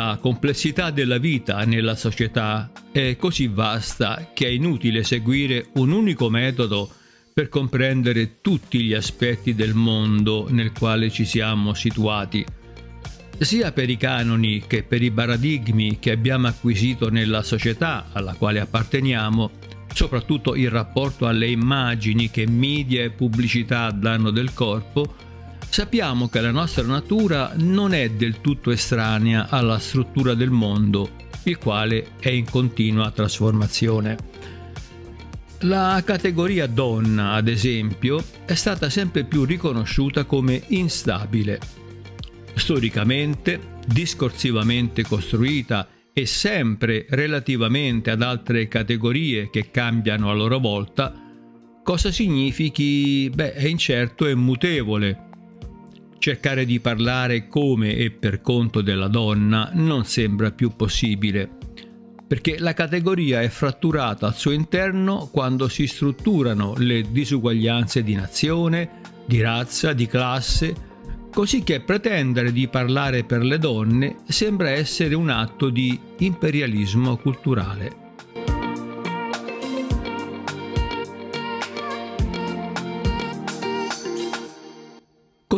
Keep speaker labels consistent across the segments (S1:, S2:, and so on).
S1: La complessità della vita nella società è così vasta che è inutile seguire un unico metodo per comprendere tutti gli aspetti del mondo nel quale ci siamo situati. Sia per i canoni che per i paradigmi che abbiamo acquisito nella società alla quale apparteniamo, soprattutto il rapporto alle immagini che media e pubblicità danno del corpo, sappiamo che la nostra natura non è del tutto estranea alla struttura del mondo, il quale è in continua trasformazione. La categoria donna, ad esempio, è stata sempre più riconosciuta come instabile. Storicamente, discorsivamente costruita e sempre relativamente ad altre categorie che cambiano a loro volta, cosa significhi? Beh, è incerto e mutevole cercare di parlare come e per conto della donna non sembra più possibile, perché la categoria è fratturata al suo interno quando si strutturano le disuguaglianze di nazione, di razza, di classe, così che pretendere di parlare per le donne sembra essere un atto di imperialismo culturale.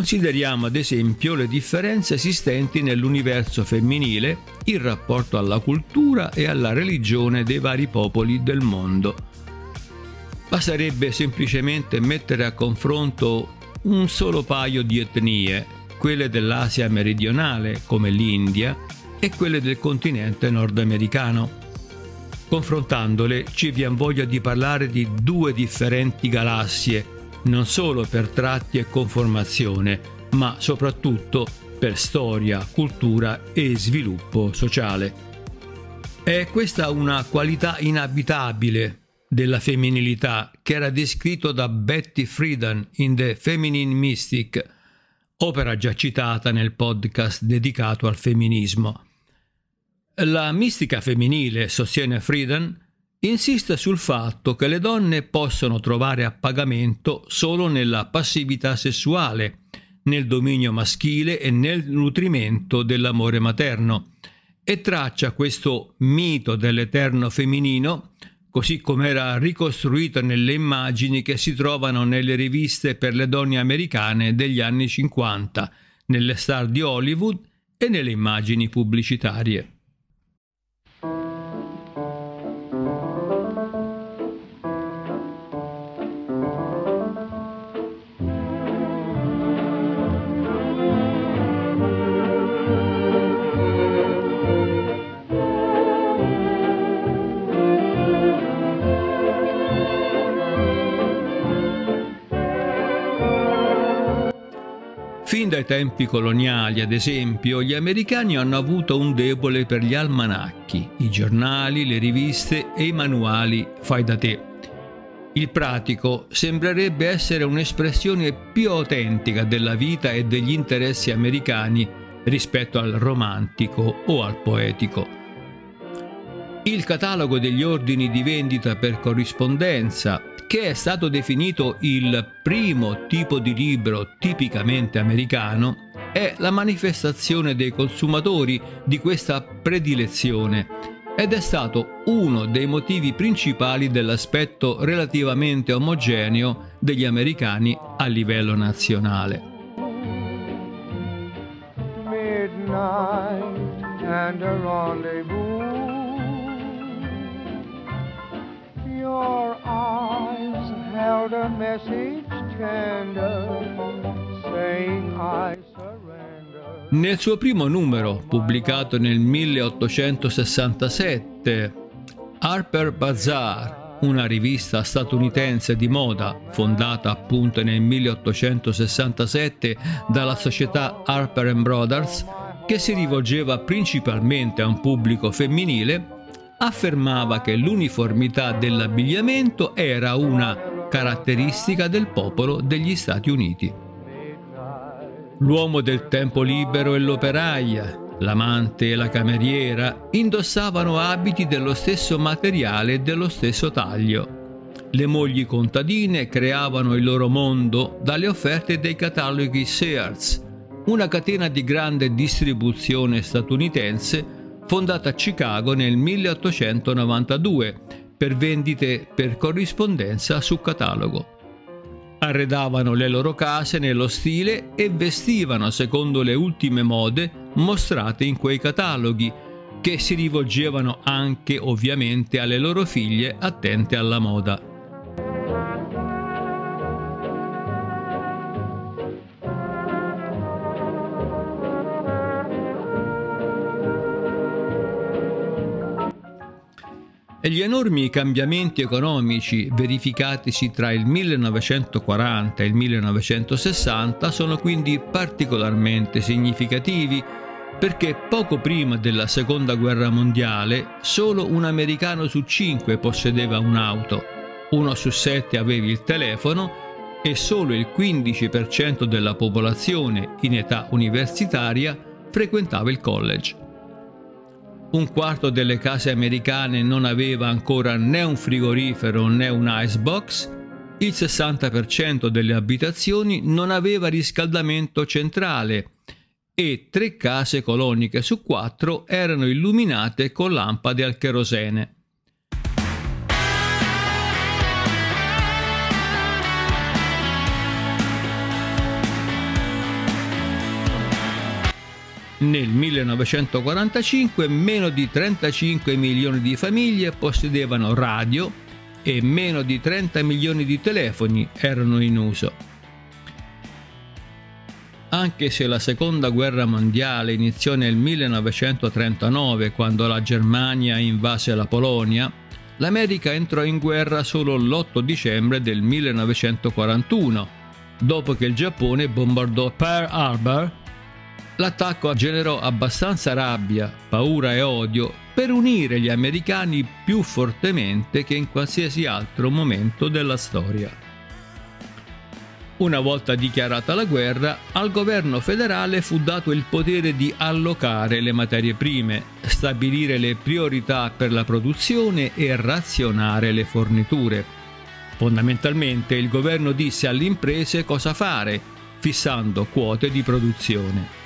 S1: Consideriamo ad esempio le differenze esistenti nell'universo femminile in rapporto alla cultura e alla religione dei vari popoli del mondo. Basterebbe semplicemente mettere a confronto un solo paio di etnie, quelle dell'Asia meridionale come l'India e quelle del continente nordamericano. Confrontandole ci viene voglia di parlare di due differenti galassie non solo per tratti e conformazione, ma soprattutto per storia, cultura e sviluppo sociale. È questa una qualità inabitabile della femminilità che era descritto da Betty Friedan in The Feminine Mystic, opera già citata nel podcast dedicato al femminismo. La mistica femminile, sostiene Friedan, insiste sul fatto che le donne possono trovare appagamento solo nella passività sessuale, nel dominio maschile e nel nutrimento dell'amore materno e traccia questo mito dell'eterno femminino così come era ricostruito nelle immagini che si trovano nelle riviste per le donne americane degli anni 50, nelle star di Hollywood e nelle immagini pubblicitarie. Fin dai tempi coloniali, ad esempio, gli americani hanno avuto un debole per gli almanacchi, i giornali, le riviste e i manuali fai da te. Il pratico sembrerebbe essere un'espressione più autentica della vita e degli interessi americani rispetto al romantico o al poetico. Il catalogo degli ordini di vendita per corrispondenza che è stato definito il primo tipo di libro tipicamente americano, è la manifestazione dei consumatori di questa predilezione ed è stato uno dei motivi principali dell'aspetto relativamente omogeneo degli americani a livello nazionale. Midnight held a message tender saying I surrender. Nel suo primo numero, pubblicato nel 1867, Harper Bazaar, una rivista statunitense di moda fondata appunto nel 1867 dalla società Harper Brothers, che si rivolgeva principalmente a un pubblico femminile, affermava che l'uniformità dell'abbigliamento era una caratteristica del popolo degli Stati Uniti. L'uomo del tempo libero e l'operaia, l'amante e la cameriera indossavano abiti dello stesso materiale e dello stesso taglio. Le mogli contadine creavano il loro mondo dalle offerte dei cataloghi Sears, una catena di grande distribuzione statunitense fondata a Chicago nel 1892 per vendite per corrispondenza su catalogo. Arredavano le loro case nello stile e vestivano secondo le ultime mode mostrate in quei cataloghi, che si rivolgevano anche ovviamente alle loro figlie attente alla moda. E gli enormi cambiamenti economici verificatisi tra il 1940 e il 1960 sono quindi particolarmente significativi perché poco prima della seconda guerra mondiale solo un americano su cinque possedeva un'auto, uno su sette aveva il telefono e solo il 15% della popolazione in età universitaria frequentava il college un quarto delle case americane non aveva ancora né un frigorifero né un icebox, il 60% delle abitazioni non aveva riscaldamento centrale e tre case coloniche su quattro erano illuminate con lampade al cherosene. Nel 1945 meno di 35 milioni di famiglie possedevano radio e meno di 30 milioni di telefoni erano in uso. Anche se la seconda guerra mondiale iniziò nel 1939 quando la Germania invase la Polonia, l'America entrò in guerra solo l'8 dicembre del 1941, dopo che il Giappone bombardò Pearl Harbor L'attacco generò abbastanza rabbia, paura e odio per unire gli americani più fortemente che in qualsiasi altro momento della storia. Una volta dichiarata la guerra, al governo federale fu dato il potere di allocare le materie prime, stabilire le priorità per la produzione e razionare le forniture. Fondamentalmente il governo disse alle imprese cosa fare, fissando quote di produzione.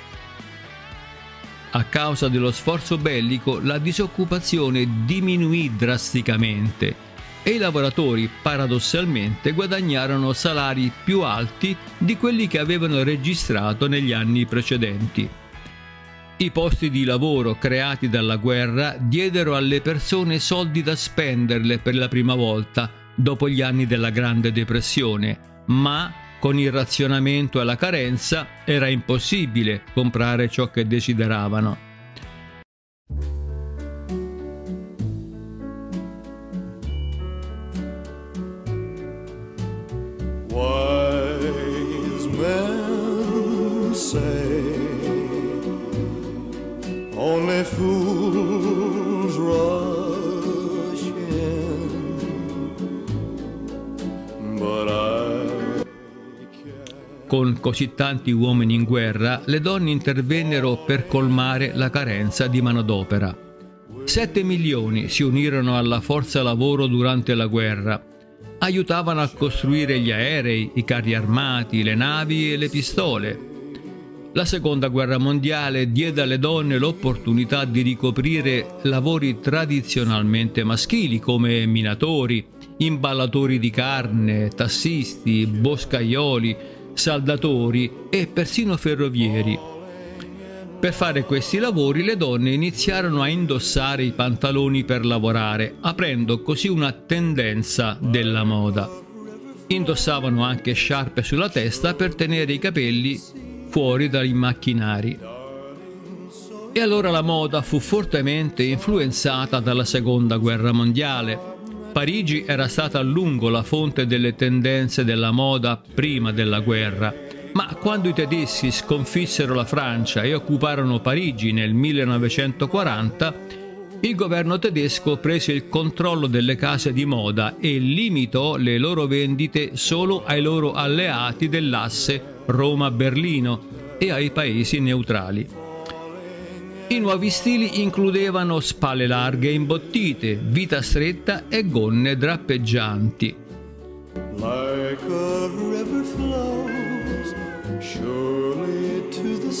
S1: A causa dello sforzo bellico la disoccupazione diminuì drasticamente e i lavoratori paradossalmente guadagnarono salari più alti di quelli che avevano registrato negli anni precedenti. I posti di lavoro creati dalla guerra diedero alle persone soldi da spenderle per la prima volta dopo gli anni della Grande Depressione, ma con il razionamento e la carenza era impossibile comprare ciò che desideravano. Con così tanti uomini in guerra, le donne intervennero per colmare la carenza di manodopera. 7 milioni si unirono alla forza lavoro durante la guerra. Aiutavano a costruire gli aerei, i carri armati, le navi e le pistole. La seconda guerra mondiale diede alle donne l'opportunità di ricoprire lavori tradizionalmente maschili come minatori, imballatori di carne, tassisti, boscaioli, saldatori e persino ferrovieri. Per fare questi lavori le donne iniziarono a indossare i pantaloni per lavorare, aprendo così una tendenza della moda. Indossavano anche sciarpe sulla testa per tenere i capelli fuori dai macchinari. E allora la moda fu fortemente influenzata dalla seconda guerra mondiale Parigi era stata a lungo la fonte delle tendenze della moda prima della guerra, ma quando i tedeschi sconfissero la Francia e occuparono Parigi nel 1940, il governo tedesco prese il controllo delle case di moda e limitò le loro vendite solo ai loro alleati dell'asse Roma-Berlino e ai paesi neutrali. I nuovi stili includevano spalle larghe imbottite, vita stretta e gonne drappeggianti. Like a river flows surely to the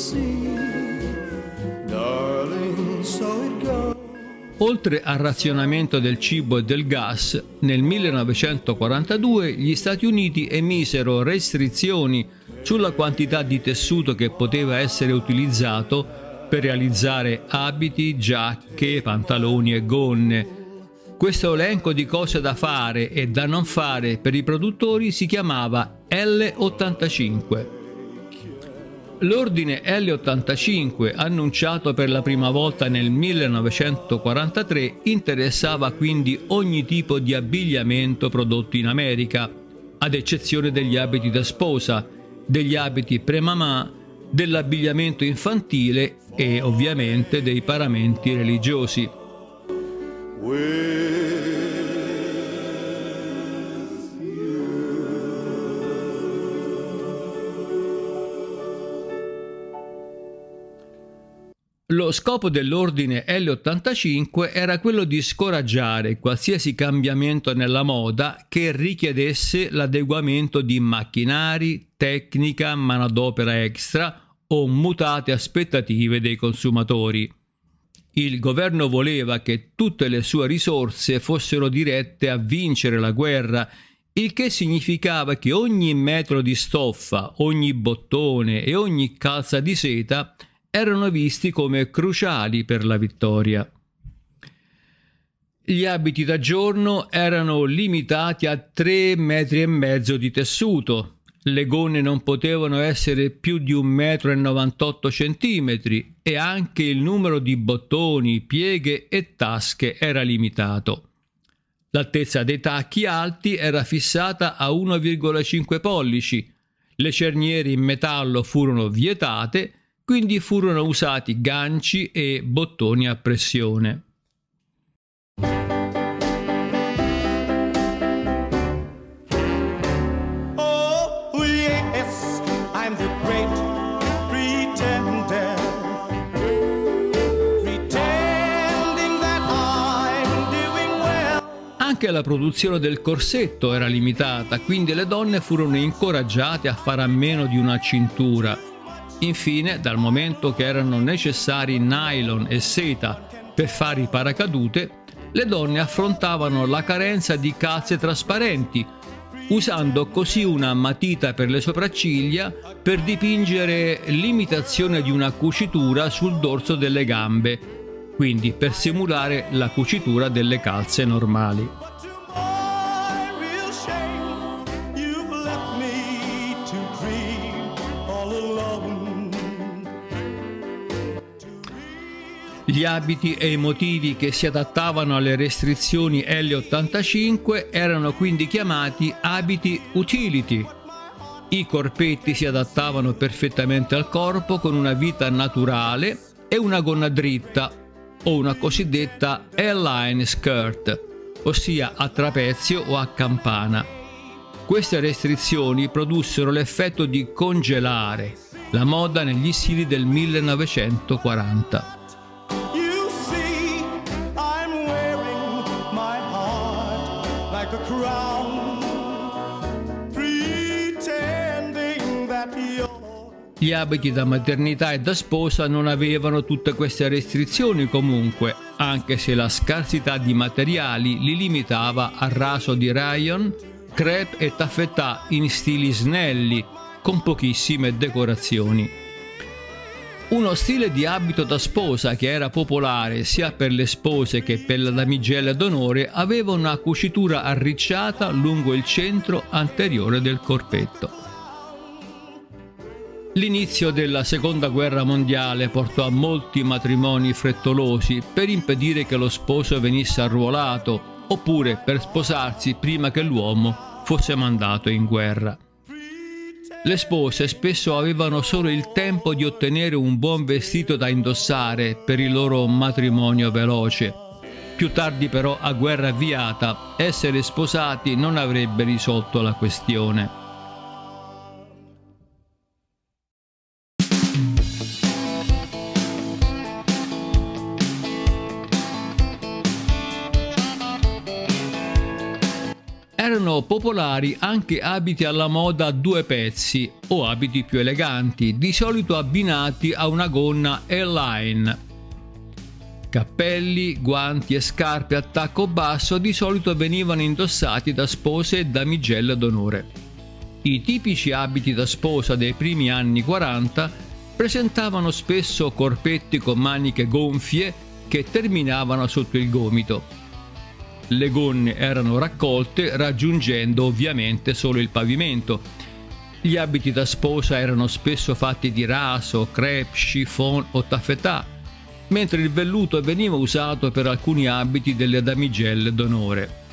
S1: Oltre al razionamento del cibo e del gas, nel 1942 gli Stati Uniti emisero restrizioni sulla quantità di tessuto che poteva essere utilizzato per realizzare abiti, giacche, pantaloni e gonne. Questo elenco di cose da fare e da non fare per i produttori si chiamava L85. L'ordine L85, annunciato per la prima volta nel 1943, interessava quindi ogni tipo di abbigliamento prodotto in America, ad eccezione degli abiti da sposa, degli abiti pre-mamà, dell'abbigliamento infantile e ovviamente dei paramenti religiosi. Lo scopo dell'ordine L85 era quello di scoraggiare qualsiasi cambiamento nella moda che richiedesse l'adeguamento di macchinari, tecnica, manodopera extra o mutate aspettative dei consumatori. Il governo voleva che tutte le sue risorse fossero dirette a vincere la guerra, il che significava che ogni metro di stoffa, ogni bottone e ogni calza di seta erano visti come cruciali per la vittoria. Gli abiti da giorno erano limitati a 3 metri e mezzo di tessuto, le gonne non potevano essere più di 1,98 cm e anche il numero di bottoni, pieghe e tasche era limitato. L'altezza dei tacchi alti era fissata a 1,5 pollici, le cerniere in metallo furono vietate quindi furono usati ganci e bottoni a pressione. Anche la produzione del corsetto era limitata, quindi le donne furono incoraggiate a fare a meno di una cintura Infine, dal momento che erano necessari nylon e seta per fare i paracadute, le donne affrontavano la carenza di calze trasparenti, usando così una matita per le sopracciglia per dipingere l'imitazione di una cucitura sul dorso delle gambe, quindi per simulare la cucitura delle calze normali. Gli abiti e i motivi che si adattavano alle restrizioni L85 erano quindi chiamati abiti utility. I corpetti si adattavano perfettamente al corpo con una vita naturale e una gonna dritta o una cosiddetta L-line skirt, ossia a trapezio o a campana. Queste restrizioni produssero l'effetto di congelare la moda negli stili del 1940. Gli abiti da maternità e da sposa non avevano tutte queste restrizioni comunque, anche se la scarsità di materiali li limitava a raso di rayon, crepe e taffetà in stili snelli, con pochissime decorazioni. Uno stile di abito da sposa che era popolare sia per le spose che per la damigella d'onore aveva una cucitura arricciata lungo il centro anteriore del corpetto. L'inizio della seconda guerra mondiale portò a molti matrimoni frettolosi per impedire che lo sposo venisse arruolato oppure per sposarsi prima che l'uomo fosse mandato in guerra. Le spose spesso avevano solo il tempo di ottenere un buon vestito da indossare per il loro matrimonio veloce. Più tardi però, a guerra avviata, essere sposati non avrebbe risolto la questione. Popolari anche abiti alla moda a due pezzi o abiti più eleganti, di solito abbinati a una gonna A-line. Cappelli, guanti e scarpe a tacco basso di solito venivano indossati da spose e damigelle d'onore. I tipici abiti da sposa dei primi anni 40 presentavano spesso corpetti con maniche gonfie che terminavano sotto il gomito le gonne erano raccolte raggiungendo ovviamente solo il pavimento. Gli abiti da sposa erano spesso fatti di raso, crepe, chiffon o taffetà, mentre il velluto veniva usato per alcuni abiti delle damigelle d'onore.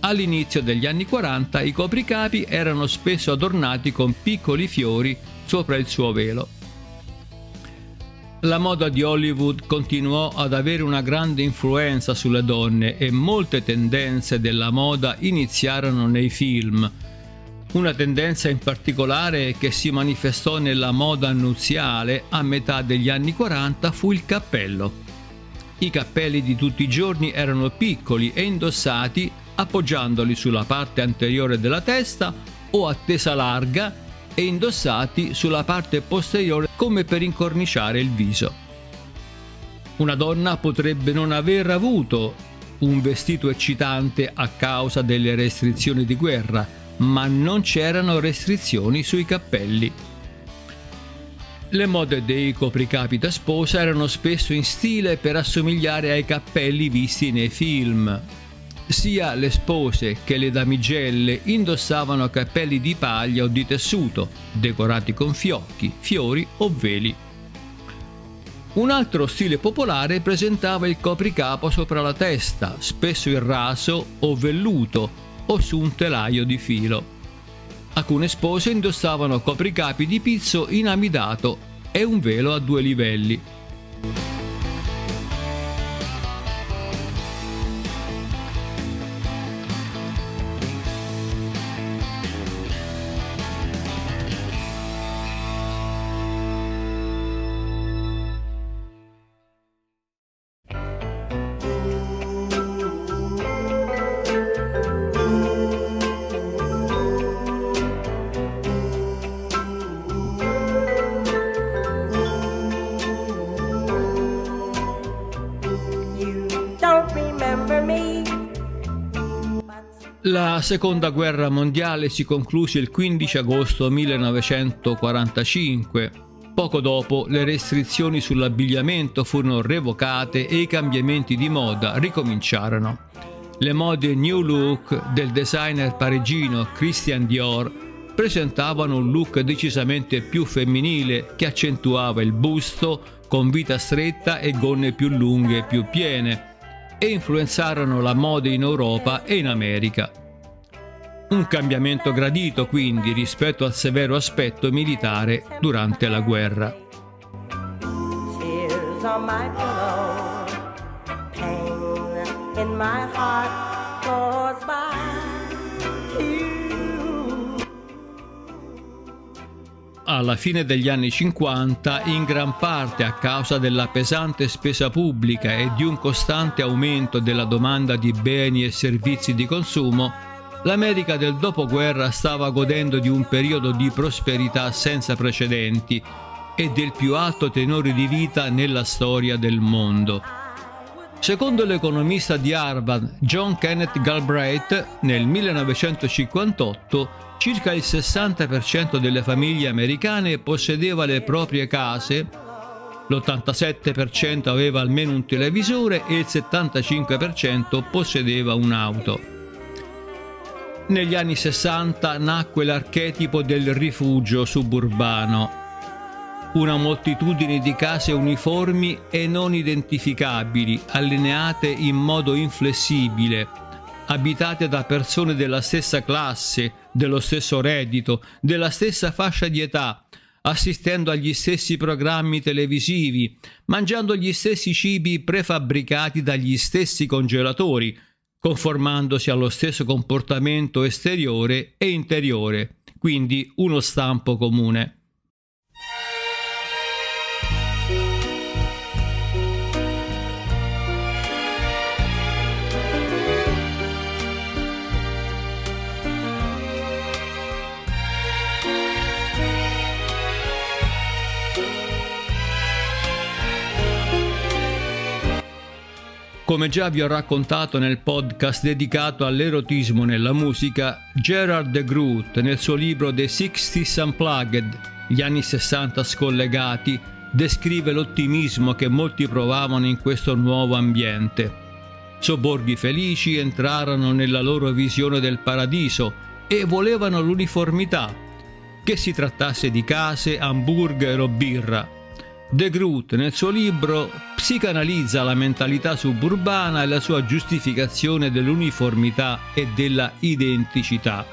S1: All'inizio degli anni 40 i copricapi erano spesso adornati con piccoli fiori sopra il suo velo. La moda di Hollywood continuò ad avere una grande influenza sulle donne e molte tendenze della moda iniziarono nei film. Una tendenza in particolare che si manifestò nella moda nuziale a metà degli anni 40 fu il cappello. I cappelli di tutti i giorni erano piccoli e indossati appoggiandoli sulla parte anteriore della testa o a tesa larga e indossati sulla parte posteriore come per incorniciare il viso. Una donna potrebbe non aver avuto un vestito eccitante a causa delle restrizioni di guerra, ma non c'erano restrizioni sui cappelli. Le mode dei copricapi da sposa erano spesso in stile per assomigliare ai cappelli visti nei film, sia le spose che le damigelle indossavano cappelli di paglia o di tessuto, decorati con fiocchi, fiori o veli. Un altro stile popolare presentava il copricapo sopra la testa, spesso in raso o velluto o su un telaio di filo. Alcune spose indossavano copricapi di pizzo inamidato e un velo a due livelli. La seconda guerra mondiale si concluse il 15 agosto 1945. Poco dopo le restrizioni sull'abbigliamento furono revocate e i cambiamenti di moda ricominciarono. Le mode New Look del designer parigino Christian Dior presentavano un look decisamente più femminile che accentuava il busto con vita stretta e gonne più lunghe e più piene e influenzarono la moda in Europa e in America. Un cambiamento gradito quindi rispetto al severo aspetto militare durante la guerra. Alla fine degli anni 50, in gran parte a causa della pesante spesa pubblica e di un costante aumento della domanda di beni e servizi di consumo, l'America del dopoguerra stava godendo di un periodo di prosperità senza precedenti e del più alto tenore di vita nella storia del mondo. Secondo l'economista di Harvard John Kenneth Galbraith, nel 1958 circa il 60% delle famiglie americane possedeva le proprie case, l'87% aveva almeno un televisore e il 75% possedeva un'auto. Negli anni 60 nacque l'archetipo del rifugio suburbano, una moltitudine di case uniformi e non identificabili, allineate in modo inflessibile, abitate da persone della stessa classe, dello stesso reddito, della stessa fascia di età, assistendo agli stessi programmi televisivi, mangiando gli stessi cibi prefabbricati dagli stessi congelatori, conformandosi allo stesso comportamento esteriore e interiore, quindi uno stampo comune. Come già vi ho raccontato nel podcast dedicato all'erotismo nella musica, Gerard de Groot nel suo libro The 60s Unplugged, gli anni 60 scollegati, descrive l'ottimismo che molti provavano in questo nuovo ambiente. Sobborghi felici entrarono nella loro visione del paradiso e volevano l'uniformità, che si trattasse di case, hamburger o birra De Groot nel suo libro psicanalizza la mentalità suburbana e la sua giustificazione dell'uniformità e della identicità.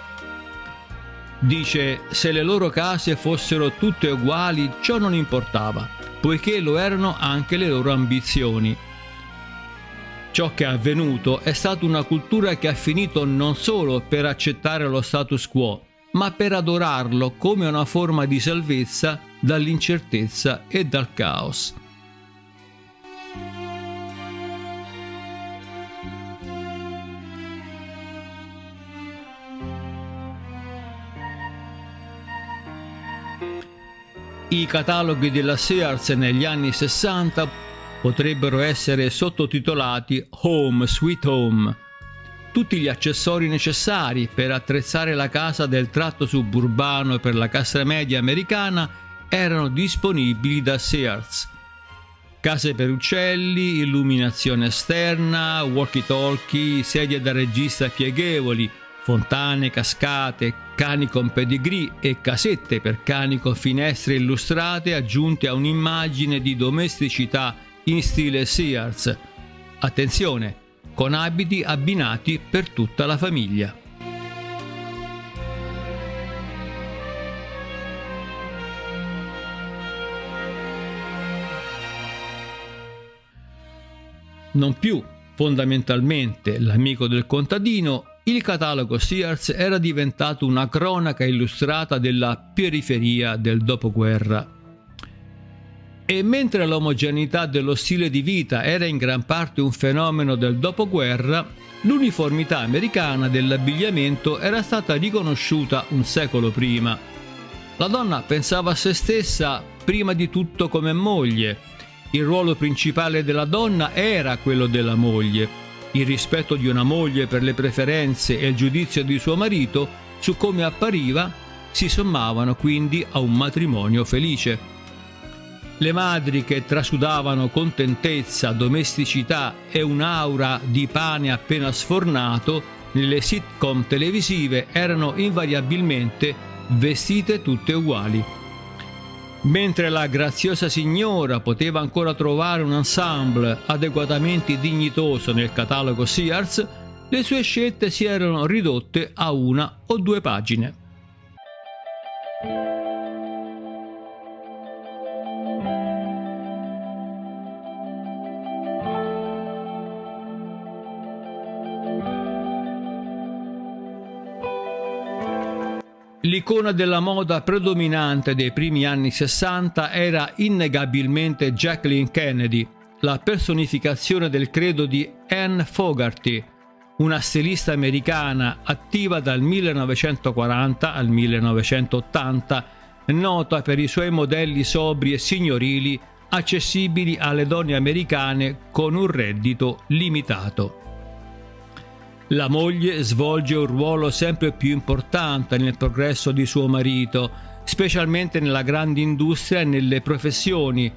S1: Dice se le loro case fossero tutte uguali ciò non importava, poiché lo erano anche le loro ambizioni. Ciò che è avvenuto è stata una cultura che ha finito non solo per accettare lo status quo, ma per adorarlo come una forma di salvezza dall'incertezza e dal caos. I cataloghi della Sears negli anni 60 potrebbero essere sottotitolati Home Sweet Home tutti gli accessori necessari per attrezzare la casa del tratto suburbano per la classe media americana erano disponibili da Sears. Case per uccelli, illuminazione esterna, walkie-talkie, sedie da regista pieghevoli, fontane, cascate, cani con pedigree e casette per cani con finestre illustrate aggiunte a un'immagine di domesticità in stile Sears. Attenzione, con abiti abbinati per tutta la famiglia. Non più fondamentalmente l'amico del contadino, il catalogo Sears era diventato una cronaca illustrata della periferia del dopoguerra e mentre l'omogeneità dello stile di vita era in gran parte un fenomeno del dopoguerra, l'uniformità americana dell'abbigliamento era stata riconosciuta un secolo prima. La donna pensava a se stessa prima di tutto come moglie. Il ruolo principale della donna era quello della moglie. Il rispetto di una moglie per le preferenze e il giudizio di suo marito su come appariva si sommavano quindi a un matrimonio felice. Le madri che trasudavano contentezza, domesticità e un'aura di pane appena sfornato nelle sitcom televisive erano invariabilmente vestite tutte uguali. Mentre la graziosa signora poteva ancora trovare un ensemble adeguatamente dignitoso nel catalogo Sears, le sue scelte si erano ridotte a una o due pagine. L'icona della moda predominante dei primi anni 60 era innegabilmente Jacqueline Kennedy, la personificazione del credo di Anne Fogarty, una stilista americana attiva dal 1940 al 1980, nota per i suoi modelli sobri e signorili accessibili alle donne americane con un reddito limitato. La moglie svolge un ruolo sempre più importante nel progresso di suo marito, specialmente nella grande industria e nelle professioni.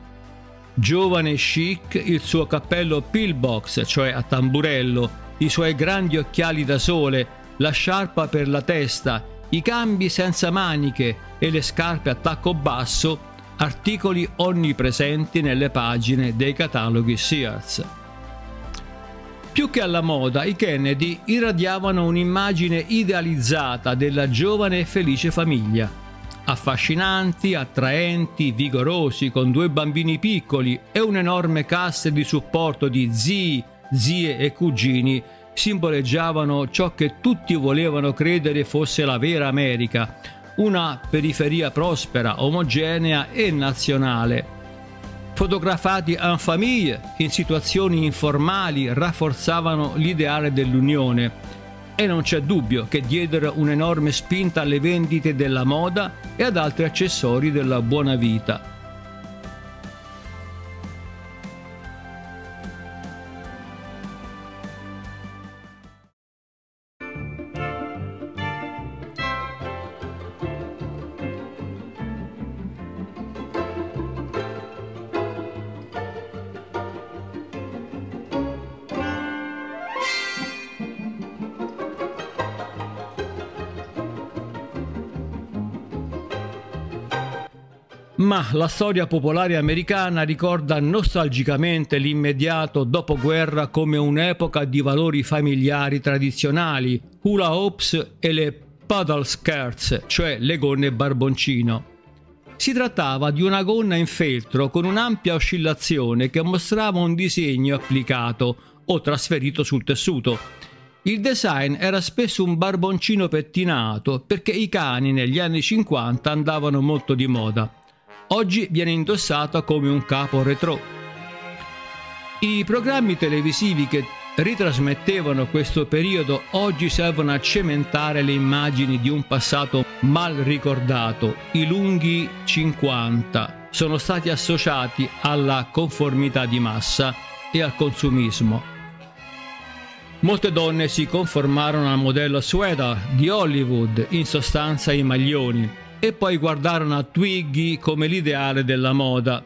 S1: Giovane e chic, il suo cappello pillbox, cioè a tamburello, i suoi grandi occhiali da sole, la sciarpa per la testa, i cambi senza maniche e le scarpe a tacco basso, articoli onnipresenti nelle pagine dei cataloghi Sears. Più che alla moda, i Kennedy irradiavano un'immagine idealizzata della giovane e felice famiglia. Affascinanti, attraenti, vigorosi, con due bambini piccoli e un'enorme cassa di supporto di zii, zie e cugini, simboleggiavano ciò che tutti volevano credere fosse la vera America, una periferia prospera, omogenea e nazionale fotografati en famille in situazioni informali rafforzavano l'ideale dell'unione e non c'è dubbio che diedero un'enorme spinta alle vendite della moda e ad altri accessori della buona vita. Ma la storia popolare americana ricorda nostalgicamente l'immediato dopoguerra come un'epoca di valori familiari tradizionali, hula hoops e le paddle skirts, cioè le gonne barboncino. Si trattava di una gonna in feltro con un'ampia oscillazione che mostrava un disegno applicato o trasferito sul tessuto. Il design era spesso un barboncino pettinato perché i cani negli anni 50 andavano molto di moda. Oggi viene indossata come un capo retro. I programmi televisivi che ritrasmettevano questo periodo oggi servono a cementare le immagini di un passato mal ricordato. I lunghi 50 sono stati associati alla conformità di massa e al consumismo. Molte donne si conformarono al modello sweater di Hollywood, in sostanza i maglioni, e poi guardarono a Twiggy come l'ideale della moda.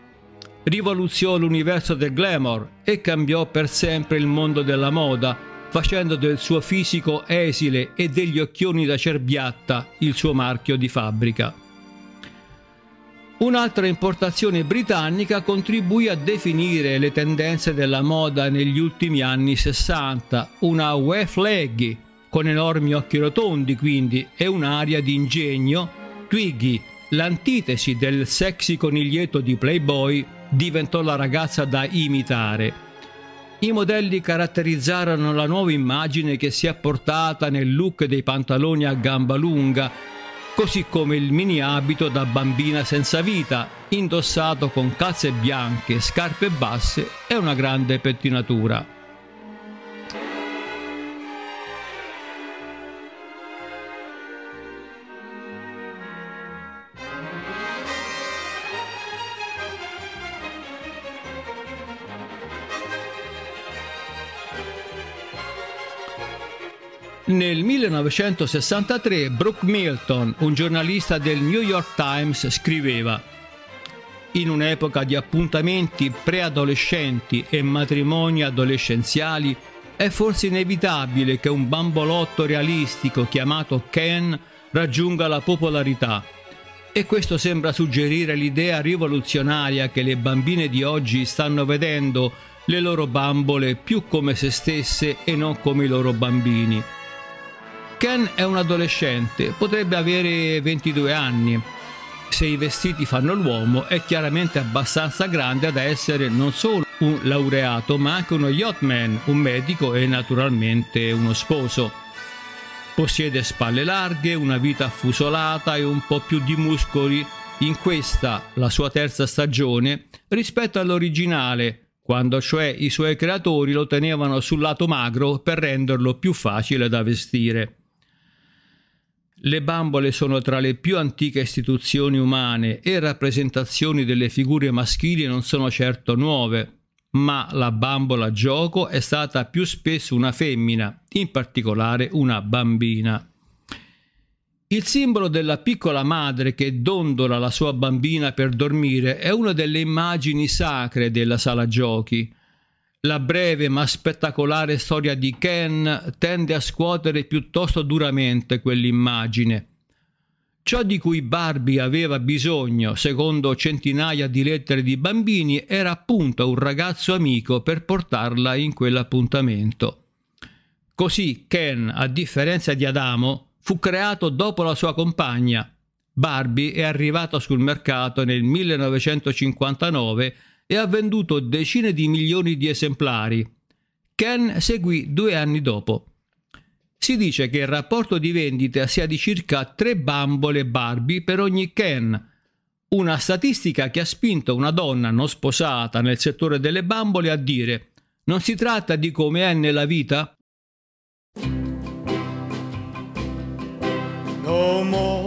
S1: Rivoluzionò l'universo del glamour e cambiò per sempre il mondo della moda, facendo del suo fisico esile e degli occhioni da cerbiatta il suo marchio di fabbrica. Un'altra importazione britannica contribuì a definire le tendenze della moda negli ultimi anni 60, una wave leggy, con enormi occhi rotondi quindi, e un'aria di ingegno Twiggy, l'antitesi del sexy coniglietto di Playboy, diventò la ragazza da imitare. I modelli caratterizzarono la nuova immagine che si è portata nel look dei pantaloni a gamba lunga, così come il mini abito da bambina senza vita, indossato con calze bianche, scarpe basse e una grande pettinatura. Nel 1963 Brooke Milton, un giornalista del New York Times, scriveva In un'epoca di appuntamenti preadolescenti e matrimoni adolescenziali, è forse inevitabile che un bambolotto realistico chiamato Ken raggiunga la popolarità. E questo sembra suggerire l'idea rivoluzionaria che le bambine di oggi stanno vedendo le loro bambole più come se stesse e non come i loro bambini. Ken è un adolescente, potrebbe avere 22 anni. Se i vestiti fanno l'uomo, è chiaramente abbastanza grande da essere non solo un laureato, ma anche uno yachtman, un medico e naturalmente uno sposo. Possiede spalle larghe, una vita affusolata e un po' più di muscoli in questa, la sua terza stagione, rispetto all'originale, quando cioè i suoi creatori lo tenevano sul lato magro per renderlo più facile da vestire. Le bambole sono tra le più antiche istituzioni umane e rappresentazioni delle figure maschili non sono certo nuove, ma la bambola gioco è stata più spesso una femmina, in particolare una bambina. Il simbolo della piccola madre che dondola la sua bambina per dormire è una delle immagini sacre della sala giochi. La breve ma spettacolare storia di Ken tende a scuotere piuttosto duramente quell'immagine. Ciò di cui Barbie aveva bisogno, secondo centinaia di lettere di bambini, era appunto un ragazzo amico per portarla in quell'appuntamento. Così Ken, a differenza di Adamo, fu creato dopo la sua compagna. Barbie è arrivato sul mercato nel 1959 e ha venduto decine di milioni di esemplari. Ken seguì due anni dopo. Si dice che il rapporto di vendita sia di circa tre bambole Barbie per ogni Ken, una statistica che ha spinto una donna non sposata nel settore delle bambole a dire non si tratta di come è nella vita? No more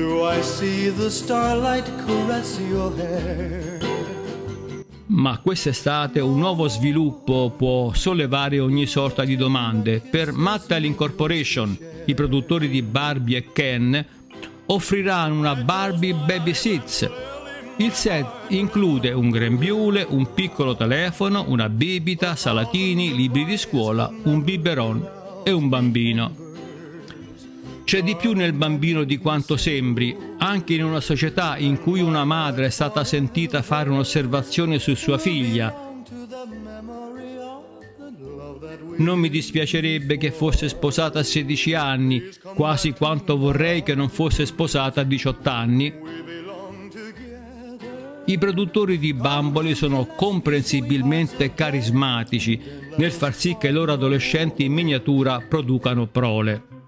S1: do I see the starlight caress your hair. Ma quest'estate un nuovo sviluppo può sollevare ogni sorta di domande. Per Mattel Incorporation, i produttori di Barbie e Ken offriranno una Barbie Baby Seats. Il set include un grembiule, un piccolo telefono, una bibita, salatini, libri di scuola, un biberon e un bambino. C'è di più nel bambino di quanto sembri, anche in una società in cui una madre è stata sentita fare un'osservazione su sua figlia. Non mi dispiacerebbe che fosse sposata a 16 anni, quasi quanto vorrei che non fosse sposata a 18 anni. I produttori di bambole sono comprensibilmente carismatici nel far sì che i loro adolescenti in miniatura producano prole.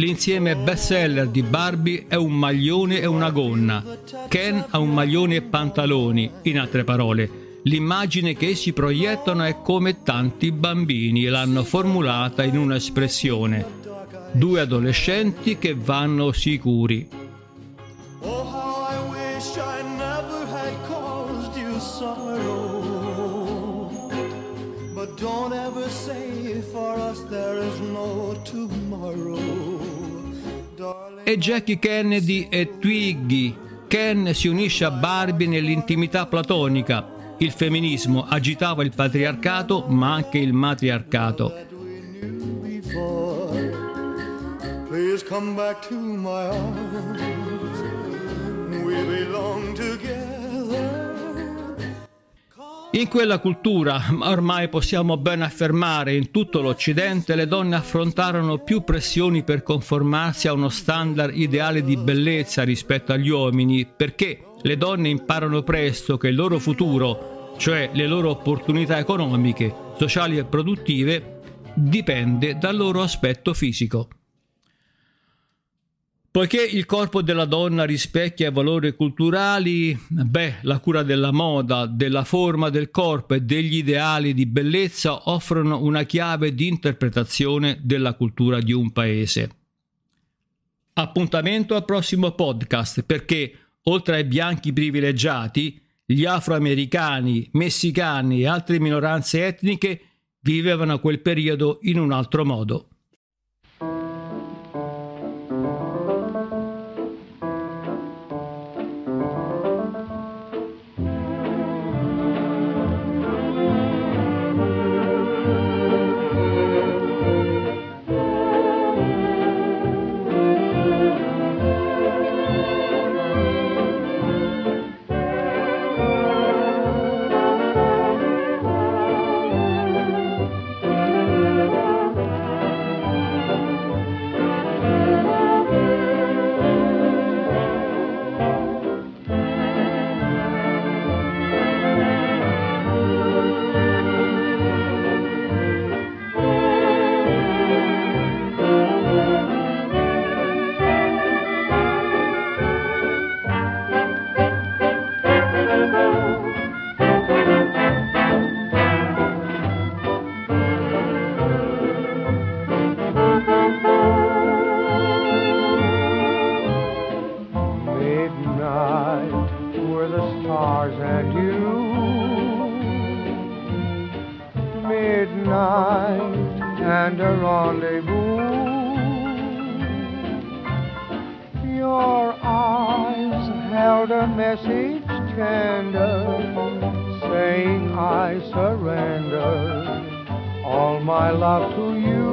S1: L'insieme bestseller di Barbie è un maglione e una gonna. Ken ha un maglione e pantaloni, in altre parole. L'immagine che essi proiettano è come tanti bambini l'hanno formulata in un'espressione. Due adolescenti che vanno sicuri. Don't ever say for us there is no tomorrow e Jackie Kennedy e Twiggy. Ken si unisce a Barbie nell'intimità platonica. Il femminismo agitava il patriarcato ma anche il matriarcato. Please In quella cultura, ormai possiamo ben affermare, in tutto l'Occidente le donne affrontarono più pressioni per conformarsi a uno standard ideale di bellezza rispetto agli uomini, perché le donne imparano presto che il loro futuro, cioè le loro opportunità economiche, sociali e produttive, dipende dal loro aspetto fisico. Poiché il corpo della donna rispecchia i valori culturali, beh, la cura della moda, della forma del corpo e degli ideali di bellezza offrono una chiave di interpretazione della cultura di un paese. Appuntamento al prossimo podcast perché, oltre ai bianchi privilegiati, gli afroamericani, messicani e altre minoranze etniche vivevano quel periodo in un altro modo.
S2: surrender all my love to you.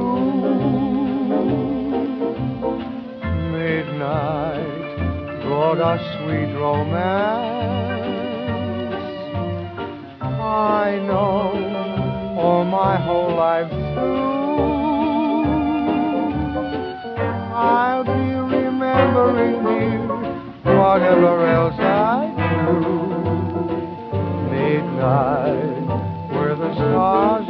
S2: Midnight brought us sweet romance. I know all my whole life through. I'll be remembering you, whatever else I do. Midnight stars